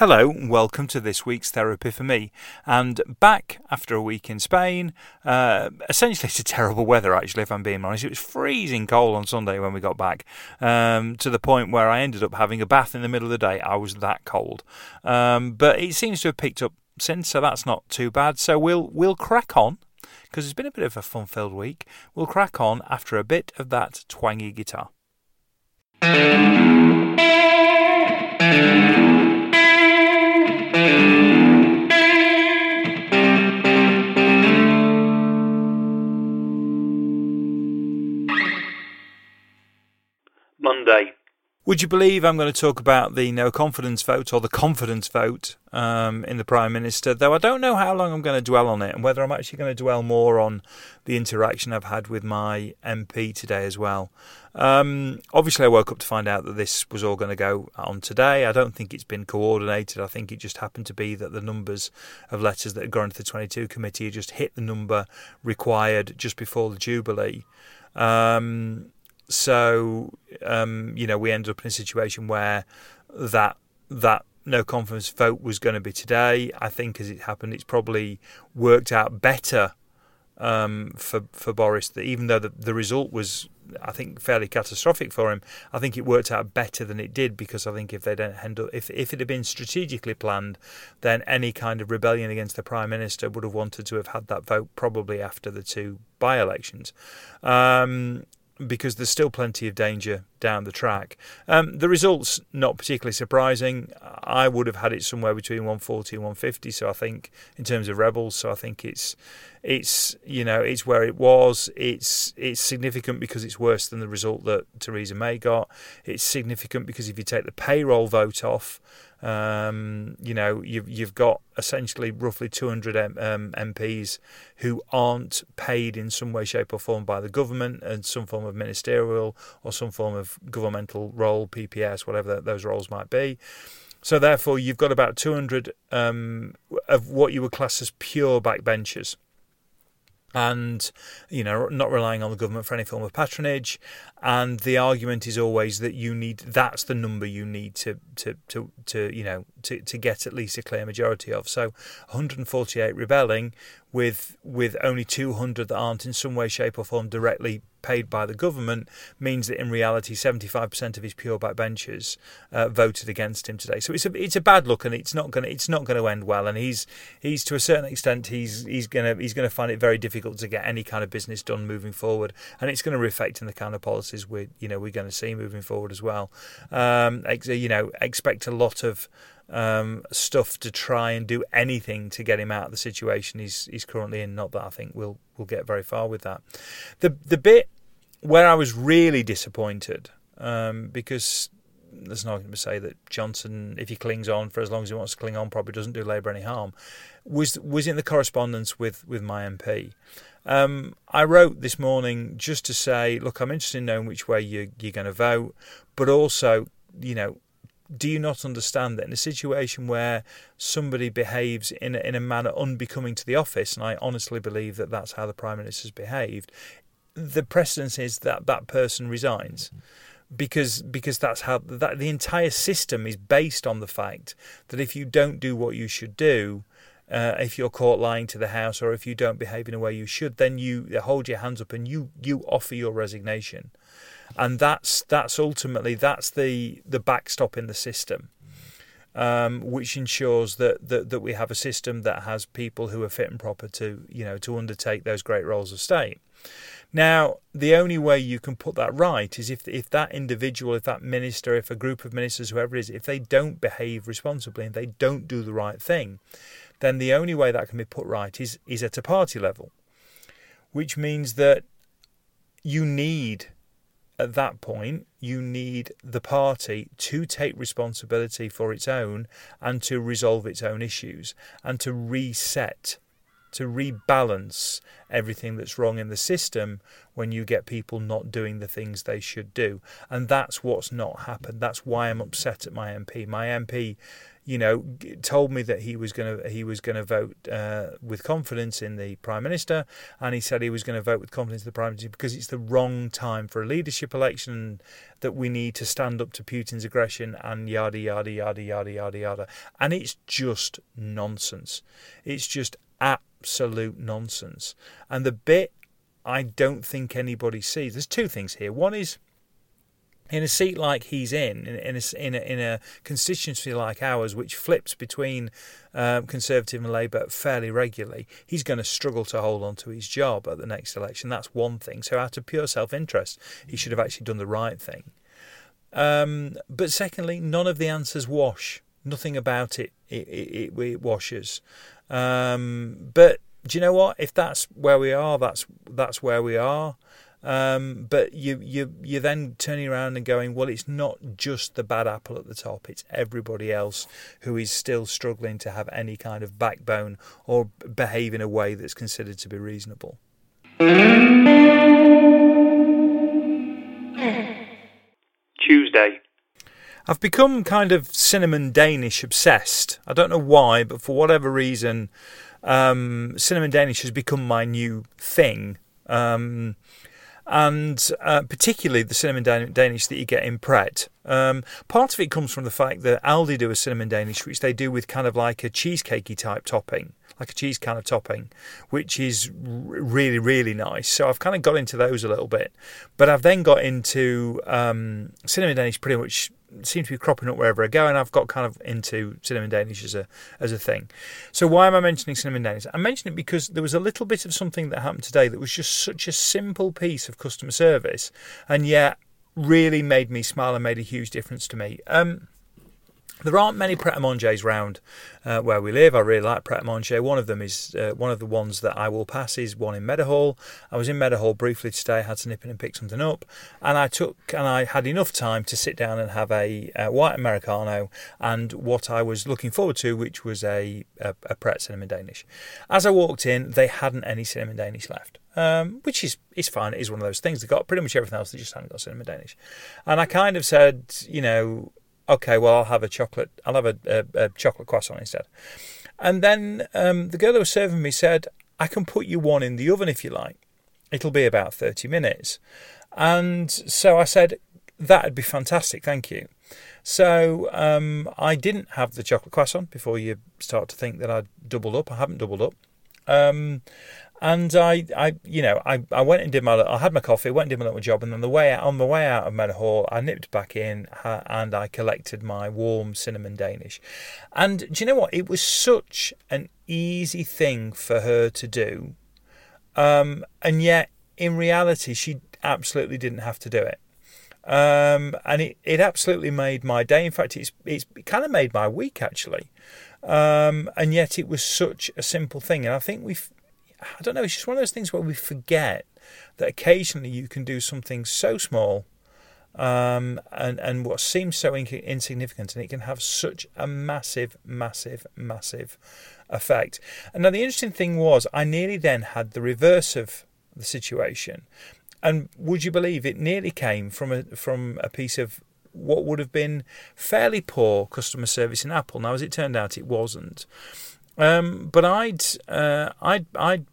Hello, welcome to this week's Therapy for Me. And back after a week in Spain, uh, essentially it's a terrible weather actually, if I'm being honest. It was freezing cold on Sunday when we got back, um, to the point where I ended up having a bath in the middle of the day. I was that cold. Um, but it seems to have picked up since, so that's not too bad. So we'll, we'll crack on, because it's been a bit of a fun filled week. We'll crack on after a bit of that twangy guitar. Monday. Would you believe I'm going to talk about the no confidence vote or the confidence vote um, in the Prime Minister? Though I don't know how long I'm going to dwell on it and whether I'm actually going to dwell more on the interaction I've had with my MP today as well. Um, obviously, I woke up to find out that this was all going to go on today. I don't think it's been coordinated. I think it just happened to be that the numbers of letters that had gone to the 22 committee had just hit the number required just before the Jubilee. Um, so um, you know we ended up in a situation where that that no confidence vote was going to be today. I think as it happened, it's probably worked out better um, for for Boris. That even though the, the result was, I think, fairly catastrophic for him, I think it worked out better than it did because I think if they don't handle, if if it had been strategically planned, then any kind of rebellion against the prime minister would have wanted to have had that vote probably after the two by-elections. Um, because there's still plenty of danger down the track. Um, the results not particularly surprising. I would have had it somewhere between 140 and 150. So I think in terms of rebels, so I think it's it's you know it's where it was. It's it's significant because it's worse than the result that Theresa May got. It's significant because if you take the payroll vote off. Um, you know, you've you've got essentially roughly 200 M, um, MPs who aren't paid in some way, shape, or form by the government and some form of ministerial or some form of governmental role, PPS, whatever those roles might be. So therefore, you've got about 200 um, of what you would class as pure backbenchers and you know not relying on the government for any form of patronage and the argument is always that you need that's the number you need to to to, to you know to, to get at least a clear majority of. So 148 rebelling with with only 200 that aren't in some way shape or form directly paid by the government means that in reality 75% of his pure backbenchers uh, voted against him today. So it's a it's a bad look and it's not going it's not going to end well. And he's he's to a certain extent he's he's going to he's going to find it very difficult to get any kind of business done moving forward. And it's going to reflect in the kind of policies we you know we're going to see moving forward as well. Um, you know expect a lot of um, stuff to try and do anything to get him out of the situation he's he's currently in. Not that I think we'll we'll get very far with that. The the bit where I was really disappointed um, because there's no argument to say that Johnson, if he clings on for as long as he wants to cling on, probably doesn't do Labour any harm. Was was in the correspondence with with my MP. Um, I wrote this morning just to say, look, I'm interested in knowing which way you, you're going to vote, but also, you know, do you not understand that in a situation where somebody behaves in a, in a manner unbecoming to the office, and I honestly believe that that's how the Prime Minister has behaved, the precedence is that that person resigns. Because because that's how that the entire system is based on the fact that if you don't do what you should do, uh, if you're caught lying to the house or if you don't behave in a way you should, then you hold your hands up and you you offer your resignation and that's that's ultimately that's the the backstop in the system, um, which ensures that, that that we have a system that has people who are fit and proper to you know to undertake those great roles of state. Now, the only way you can put that right is if if that individual, if that minister, if a group of ministers, whoever it is, if they don't behave responsibly and they don't do the right thing, then the only way that can be put right is is at a party level, which means that you need at that point, you need the party to take responsibility for its own and to resolve its own issues and to reset, to rebalance everything that's wrong in the system when you get people not doing the things they should do. And that's what's not happened. That's why I'm upset at my MP. My MP you know, told me that he was going to he was going to vote uh, with confidence in the prime minister, and he said he was going to vote with confidence in the prime minister because it's the wrong time for a leadership election, that we need to stand up to Putin's aggression and yada yada yada yada yada yada, and it's just nonsense. It's just absolute nonsense, and the bit I don't think anybody sees. There's two things here. One is in a seat like he's in, in a, in a, in a constituency like ours, which flips between um, Conservative and Labour fairly regularly, he's going to struggle to hold on to his job at the next election. That's one thing. So, out of pure self interest, he should have actually done the right thing. Um, but secondly, none of the answers wash. Nothing about it it, it, it washes. Um, but do you know what? If that's where we are, that's that's where we are. Um, but you you you're then turning around and going, well, it's not just the bad apple at the top; it's everybody else who is still struggling to have any kind of backbone or behave in a way that's considered to be reasonable. Tuesday. I've become kind of cinnamon Danish obsessed. I don't know why, but for whatever reason, um, cinnamon Danish has become my new thing. Um, and uh, particularly the cinnamon Danish that you get in Pret. Um, part of it comes from the fact that Aldi do a cinnamon Danish, which they do with kind of like a cheesecakey type topping, like a cheese kind of topping, which is really, really nice. So I've kind of got into those a little bit. But I've then got into um, cinnamon Danish pretty much seem to be cropping up wherever I go, and I've got kind of into cinnamon Danish as a as a thing. So why am I mentioning cinnamon Danish? I mention it because there was a little bit of something that happened today that was just such a simple piece of customer service, and yet really made me smile and made a huge difference to me. Um, there aren't many Pret a Manger's round uh, where we live. I really like Pret a Manger. One of them is uh, one of the ones that I will pass is one in Meadowhall. I was in Meadowhall briefly today. Had to nip in and pick something up, and I took and I had enough time to sit down and have a, a white americano and what I was looking forward to, which was a, a, a Pret cinnamon Danish. As I walked in, they hadn't any cinnamon Danish left. Um, which is is fine. It is one of those things. They got pretty much everything else. They just hadn't got cinnamon Danish. And I kind of said, you know, okay, well, I'll have a chocolate, I'll have a, a, a chocolate croissant instead. And then um, the girl who was serving me said, I can put you one in the oven if you like. It'll be about 30 minutes. And so I said, that'd be fantastic, thank you. So um, I didn't have the chocolate croissant before you start to think that I'd doubled up. I haven't doubled up. Um, and I, I, you know, I, I went and did my, I had my coffee, went and did my little job, and on the way out, on the way out of Meadowhall, I nipped back in and I collected my warm cinnamon Danish. And do you know what? It was such an easy thing for her to do, um, and yet in reality, she absolutely didn't have to do it. Um, and it, it absolutely made my day. In fact, it's it's it kind of made my week actually. Um, and yet it was such a simple thing. And I think we've I don't know, it's just one of those things where we forget that occasionally you can do something so small um, and, and what seems so in- insignificant, and it can have such a massive, massive, massive effect. And now the interesting thing was, I nearly then had the reverse of the situation. And would you believe it nearly came from a from a piece of what would have been fairly poor customer service in Apple. Now, as it turned out, it wasn't. Um, but I'd uh, I'd I'd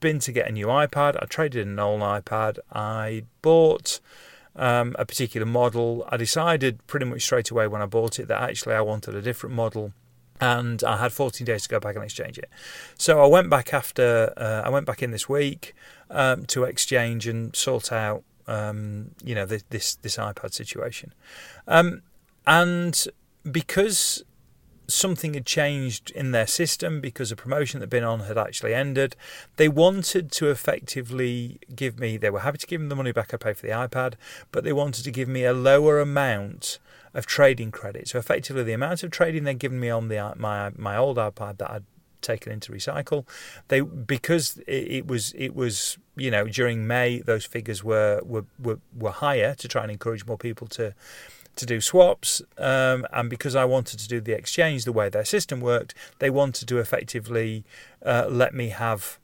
been to get a new iPad. I traded in an old iPad. I bought um, a particular model. I decided pretty much straight away when I bought it that actually I wanted a different model. And I had 14 days to go back and exchange it. So I went back after uh, I went back in this week um, to exchange and sort out, um, you know, this, this, this iPad situation. Um, and because something had changed in their system because a promotion that had been on had actually ended. They wanted to effectively give me, they were happy to give me the money back I paid for the iPad, but they wanted to give me a lower amount of trading credit. So effectively, the amount of trading they'd given me on the my my old iPad that I'd taken into recycle, they because it, was it was you know during May those figures were were were, were higher to try and encourage more people to to do swaps, um, and because I wanted to do the exchange the way their system worked, they wanted to effectively uh, let me have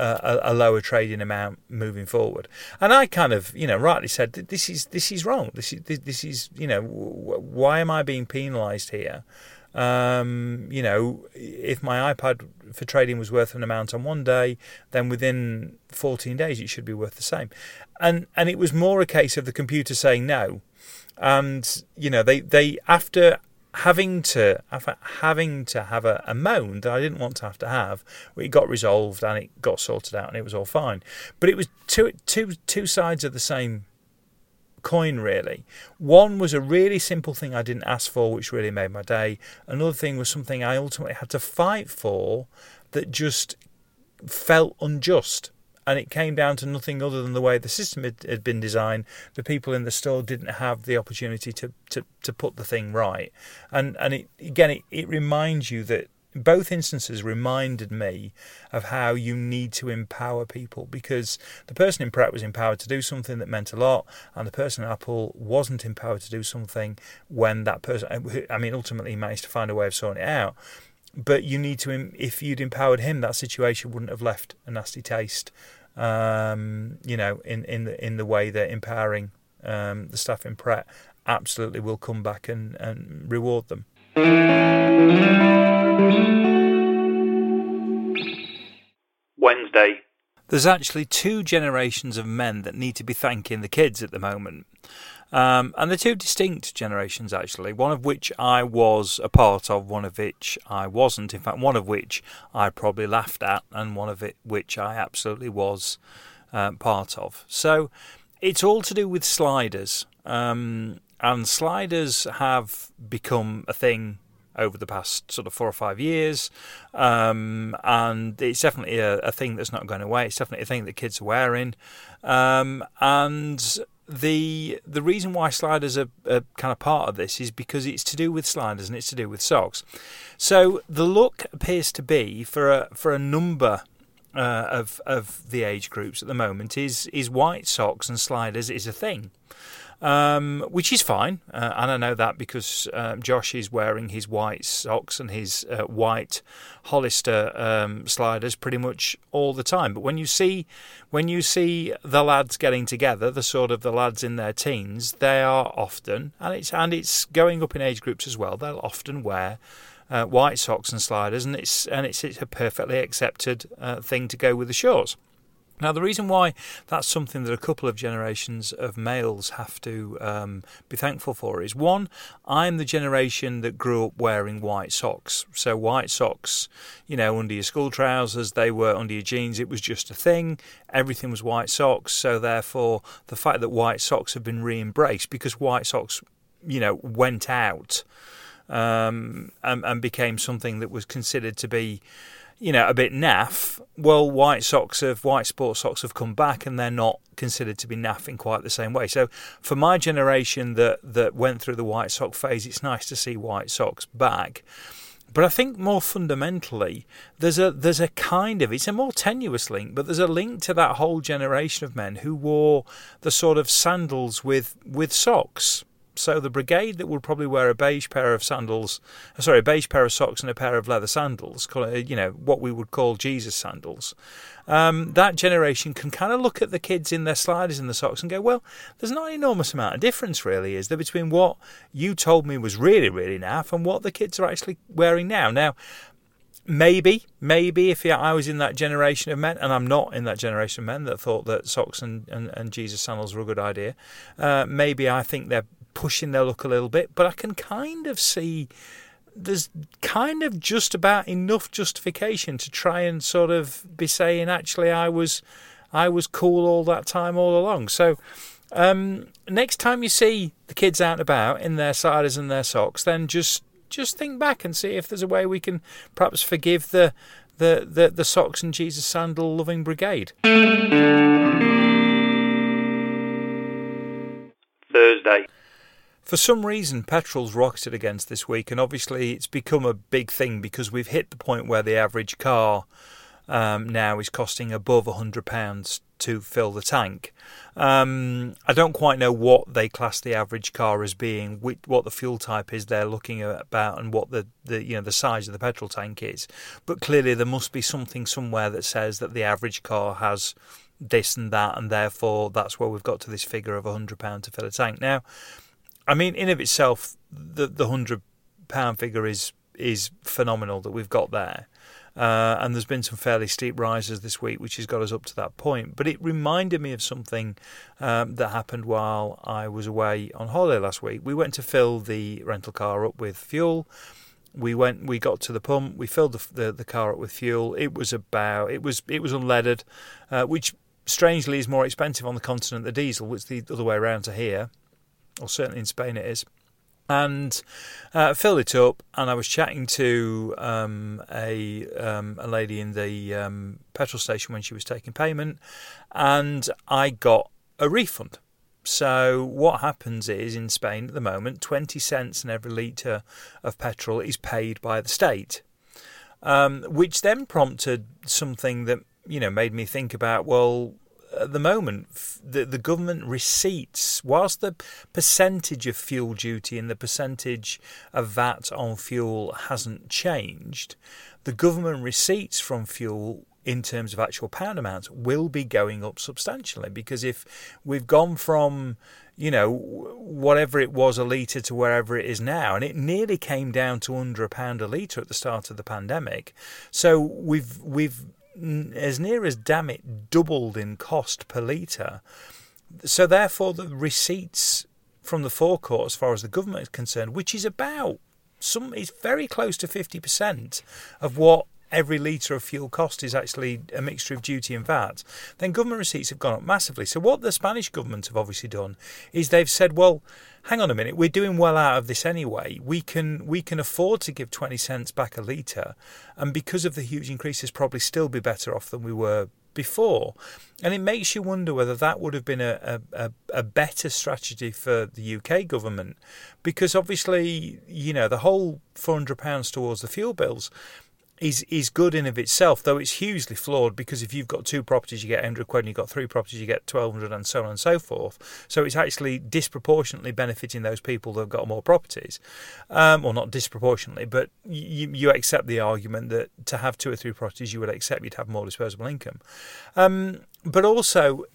a, a, lower trading amount moving forward. And I kind of, you know, rightly said this is this is wrong. This is this is you know why am I being penalised here? Um, you know, if my iPad for trading was worth an amount on one day, then within 14 days it should be worth the same. And and it was more a case of the computer saying no. And you know, they they after having to after having to have a, a moan that I didn't want to have to have, it got resolved and it got sorted out and it was all fine. But it was two two two sides of the same coin really. One was a really simple thing I didn't ask for, which really made my day. Another thing was something I ultimately had to fight for that just felt unjust. And it came down to nothing other than the way the system had, had been designed. The people in the store didn't have the opportunity to, to, to put the thing right. And and it again it, it reminds you that both instances reminded me of how you need to empower people because the person in Pret was empowered to do something that meant a lot, and the person at Apple wasn't empowered to do something when that person, I mean, ultimately managed to find a way of sorting it out. But you need to, if you'd empowered him, that situation wouldn't have left a nasty taste, um, you know, in, in, the, in the way that empowering um, the staff in Pret absolutely will come back and, and reward them. Wednesday. There's actually two generations of men that need to be thanking the kids at the moment. Um, and they're two distinct generations, actually, one of which I was a part of, one of which I wasn't. In fact, one of which I probably laughed at, and one of it which I absolutely was uh, part of. So it's all to do with sliders. Um, and sliders have become a thing over the past sort of four or five years. Um, and it's definitely a, a, thing that's not going away. It's definitely a thing that kids are wearing. Um, and the the reason why sliders are, are, kind of part of this is because it's to do with sliders and it's to do with socks. So the look appears to be for a for a number uh, of of the age groups at the moment is is white socks and sliders is a thing um, which is fine. Uh, and I know that because um, Josh is wearing his white socks and his uh, white Hollister um, sliders pretty much all the time. But when you see when you see the lads getting together, the sort of the lads in their teens, they are often and it's and it's going up in age groups as well. They'll often wear. Uh, white socks and sliders, and it's and it's, it's a perfectly accepted uh, thing to go with the shorts. Now, the reason why that's something that a couple of generations of males have to um, be thankful for is one, I'm the generation that grew up wearing white socks. So, white socks, you know, under your school trousers, they were under your jeans, it was just a thing. Everything was white socks. So, therefore, the fact that white socks have been re embraced because white socks, you know, went out um, and, and became something that was considered to be you know, a bit naff. Well, white socks have white sports socks have come back, and they're not considered to be naff in quite the same way. So, for my generation that that went through the white sock phase, it's nice to see white socks back. But I think more fundamentally, there's a there's a kind of it's a more tenuous link, but there's a link to that whole generation of men who wore the sort of sandals with with socks. So the brigade that would probably wear a beige pair of sandals, uh, sorry, a beige pair of socks and a pair of leather sandals, you know, what we would call Jesus sandals. Um, that generation can kind of look at the kids in their sliders and the socks and go, well, there's not an enormous amount of difference, really, is there, between what you told me was really, really naff and what the kids are actually wearing now. Now, maybe, maybe if I was in that generation of men, and I'm not in that generation of men that thought that socks and, and, and Jesus sandals were a good idea, uh, maybe I think they're pushing their luck a little bit, but I can kind of see there's kind of just about enough justification to try and sort of be saying actually I was I was cool all that time all along. So um, next time you see the kids out and about in their sliders and their socks, then just just think back and see if there's a way we can perhaps forgive the the, the, the socks and Jesus sandal loving brigade. Thursday. For some reason, petrol's rocketed against this week, and obviously it's become a big thing because we've hit the point where the average car um, now is costing above £100 to fill the tank. Um, I don't quite know what they class the average car as being, what the fuel type is they're looking at about, and what the, the you know the size of the petrol tank is. But clearly, there must be something somewhere that says that the average car has this and that, and therefore that's where we've got to this figure of £100 to fill a tank. Now, I mean, in of itself, the the hundred pound figure is is phenomenal that we've got there. Uh, and there's been some fairly steep rises this week, which has got us up to that point. But it reminded me of something um, that happened while I was away on holiday last week. We went to fill the rental car up with fuel. We went, we got to the pump, we filled the, the, the car up with fuel. It was about, it was, it was unleaded, uh, which strangely is more expensive on the continent than diesel, which the other way around to here, or certainly in Spain it is and uh, filled it up. And I was chatting to um, a um, a lady in the um, petrol station when she was taking payment, and I got a refund. So what happens is in Spain at the moment, twenty cents in every litre of petrol is paid by the state, um, which then prompted something that you know made me think about well at the moment, the, the government receipts, whilst the percentage of fuel duty and the percentage of VAT on fuel hasn't changed, the government receipts from fuel in terms of actual pound amounts will be going up substantially. Because if we've gone from you know whatever it was a litre to wherever it is now and it nearly came down to under a pound a litre at the start of the pandemic so we've we've as near as damn it doubled in cost per litre. So therefore, the receipts from the forecourt, as far as the government is concerned, which is about some, it's very close to fifty percent of what every litre of fuel cost is actually a mixture of duty and VAT, then government receipts have gone up massively. So, what the Spanish government have obviously done is they've said, well, hang on a minute, we're doing well out of this anyway. We can we can afford to give 20 cents back a litre, and because of the huge increases, probably still be better off than we were before. And it makes you wonder whether that would have been a, a, a, better strategy for the UK government. Because obviously, you know, the whole £400 towards the fuel bills is is good in of itself, though it's hugely flawed because if you've got two properties, you get 100 quid, and you've got three properties, you get 1200, and so on and so forth. So it's actually disproportionately benefiting those people that have got more properties. Um, well, not disproportionately, but you, you accept the argument that to have two or three properties, you would accept you'd have more disposable income. Um, but also,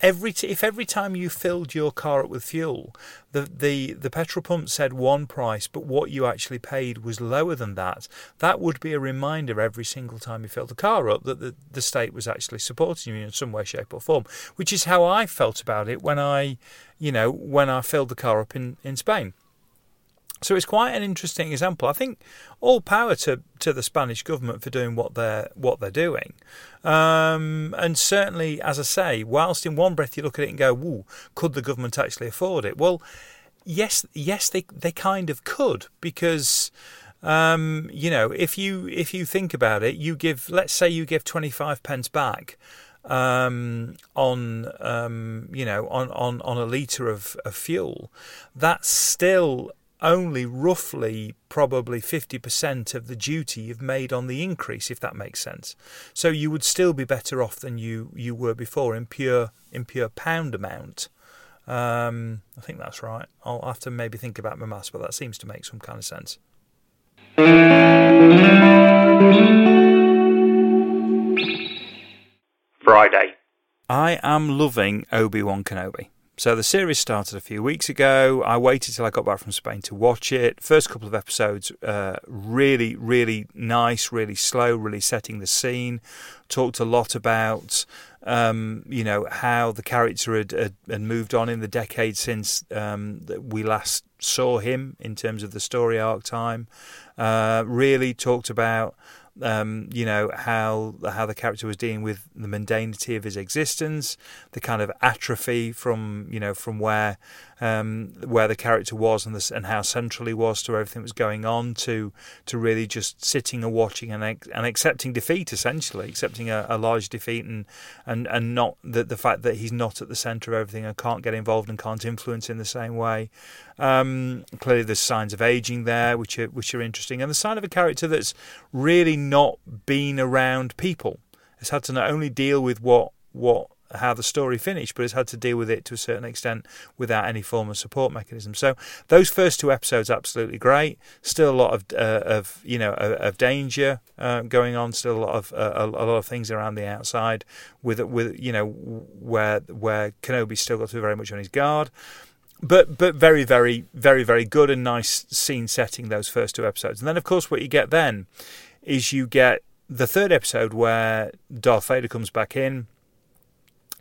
every t- if every time you filled your car up with fuel, the, the the petrol pump said one price, but what you actually paid was lower than that, that would be a reminder every single time you filled the car up that the, the state was actually supporting you in some way, shape, or form. Which is how I felt about it when I, you know, when I filled the car up in, in Spain. So it's quite an interesting example. I think all power to, to the Spanish government for doing what they're what they're doing, um, and certainly, as I say, whilst in one breath you look at it and go, "Woo, could the government actually afford it?" Well, yes, yes, they they kind of could because. Um, you know, if you if you think about it, you give let's say you give twenty five pence back um, on um, you know on, on, on a litre of, of fuel, that's still only roughly probably 50% of the duty you've made on the increase if that makes sense. So you would still be better off than you you were before in pure in pure pound amount. Um, I think that's right. I'll have to maybe think about my maths but that seems to make some kind of sense. Friday. I am loving Obi-Wan Kenobi so the series started a few weeks ago. I waited till I got back from Spain to watch it. First couple of episodes, uh, really, really nice, really slow, really setting the scene. Talked a lot about, um, you know, how the character had, had, had, moved on in the decade since um, we last saw him in terms of the story arc time. Uh, really talked about um, you know how how the character was dealing with the mundanity of his existence, the kind of atrophy from you know from where um, where the character was and, the, and how central he was to everything that was going on, to to really just sitting and watching and and accepting defeat, essentially accepting a, a large defeat and and and not the the fact that he's not at the centre of everything and can't get involved and can't influence in the same way. Um, clearly, there's signs of aging there, which are which are interesting, and the sign of a character that's really not been around people. It's had to not only deal with what what how the story finished, but has had to deal with it to a certain extent without any form of support mechanism. So those first two episodes absolutely great. Still a lot of uh, of you know of, of danger uh, going on. Still a lot of uh, a, lot of things around the outside with with you know where where Kenobi's still got to be very much on his guard. But but very very very very good and nice scene setting those first two episodes. And then of course what you get then is you get the third episode where Darth Vader comes back in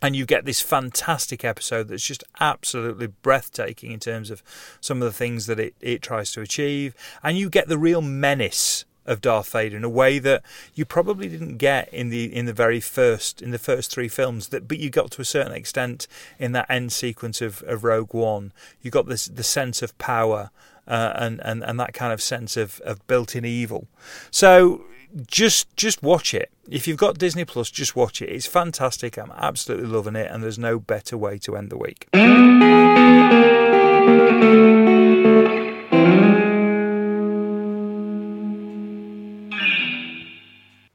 and you get this fantastic episode that's just absolutely breathtaking in terms of some of the things that it, it tries to achieve. And you get the real menace of Darth Vader in a way that you probably didn't get in the in the very first in the first three films. That but you got to a certain extent in that end sequence of, of Rogue One. You got this the sense of power uh, and, and and that kind of sense of, of built in evil. So just just watch it. If you've got Disney Plus, just watch it. It's fantastic. I'm absolutely loving it, and there's no better way to end the week.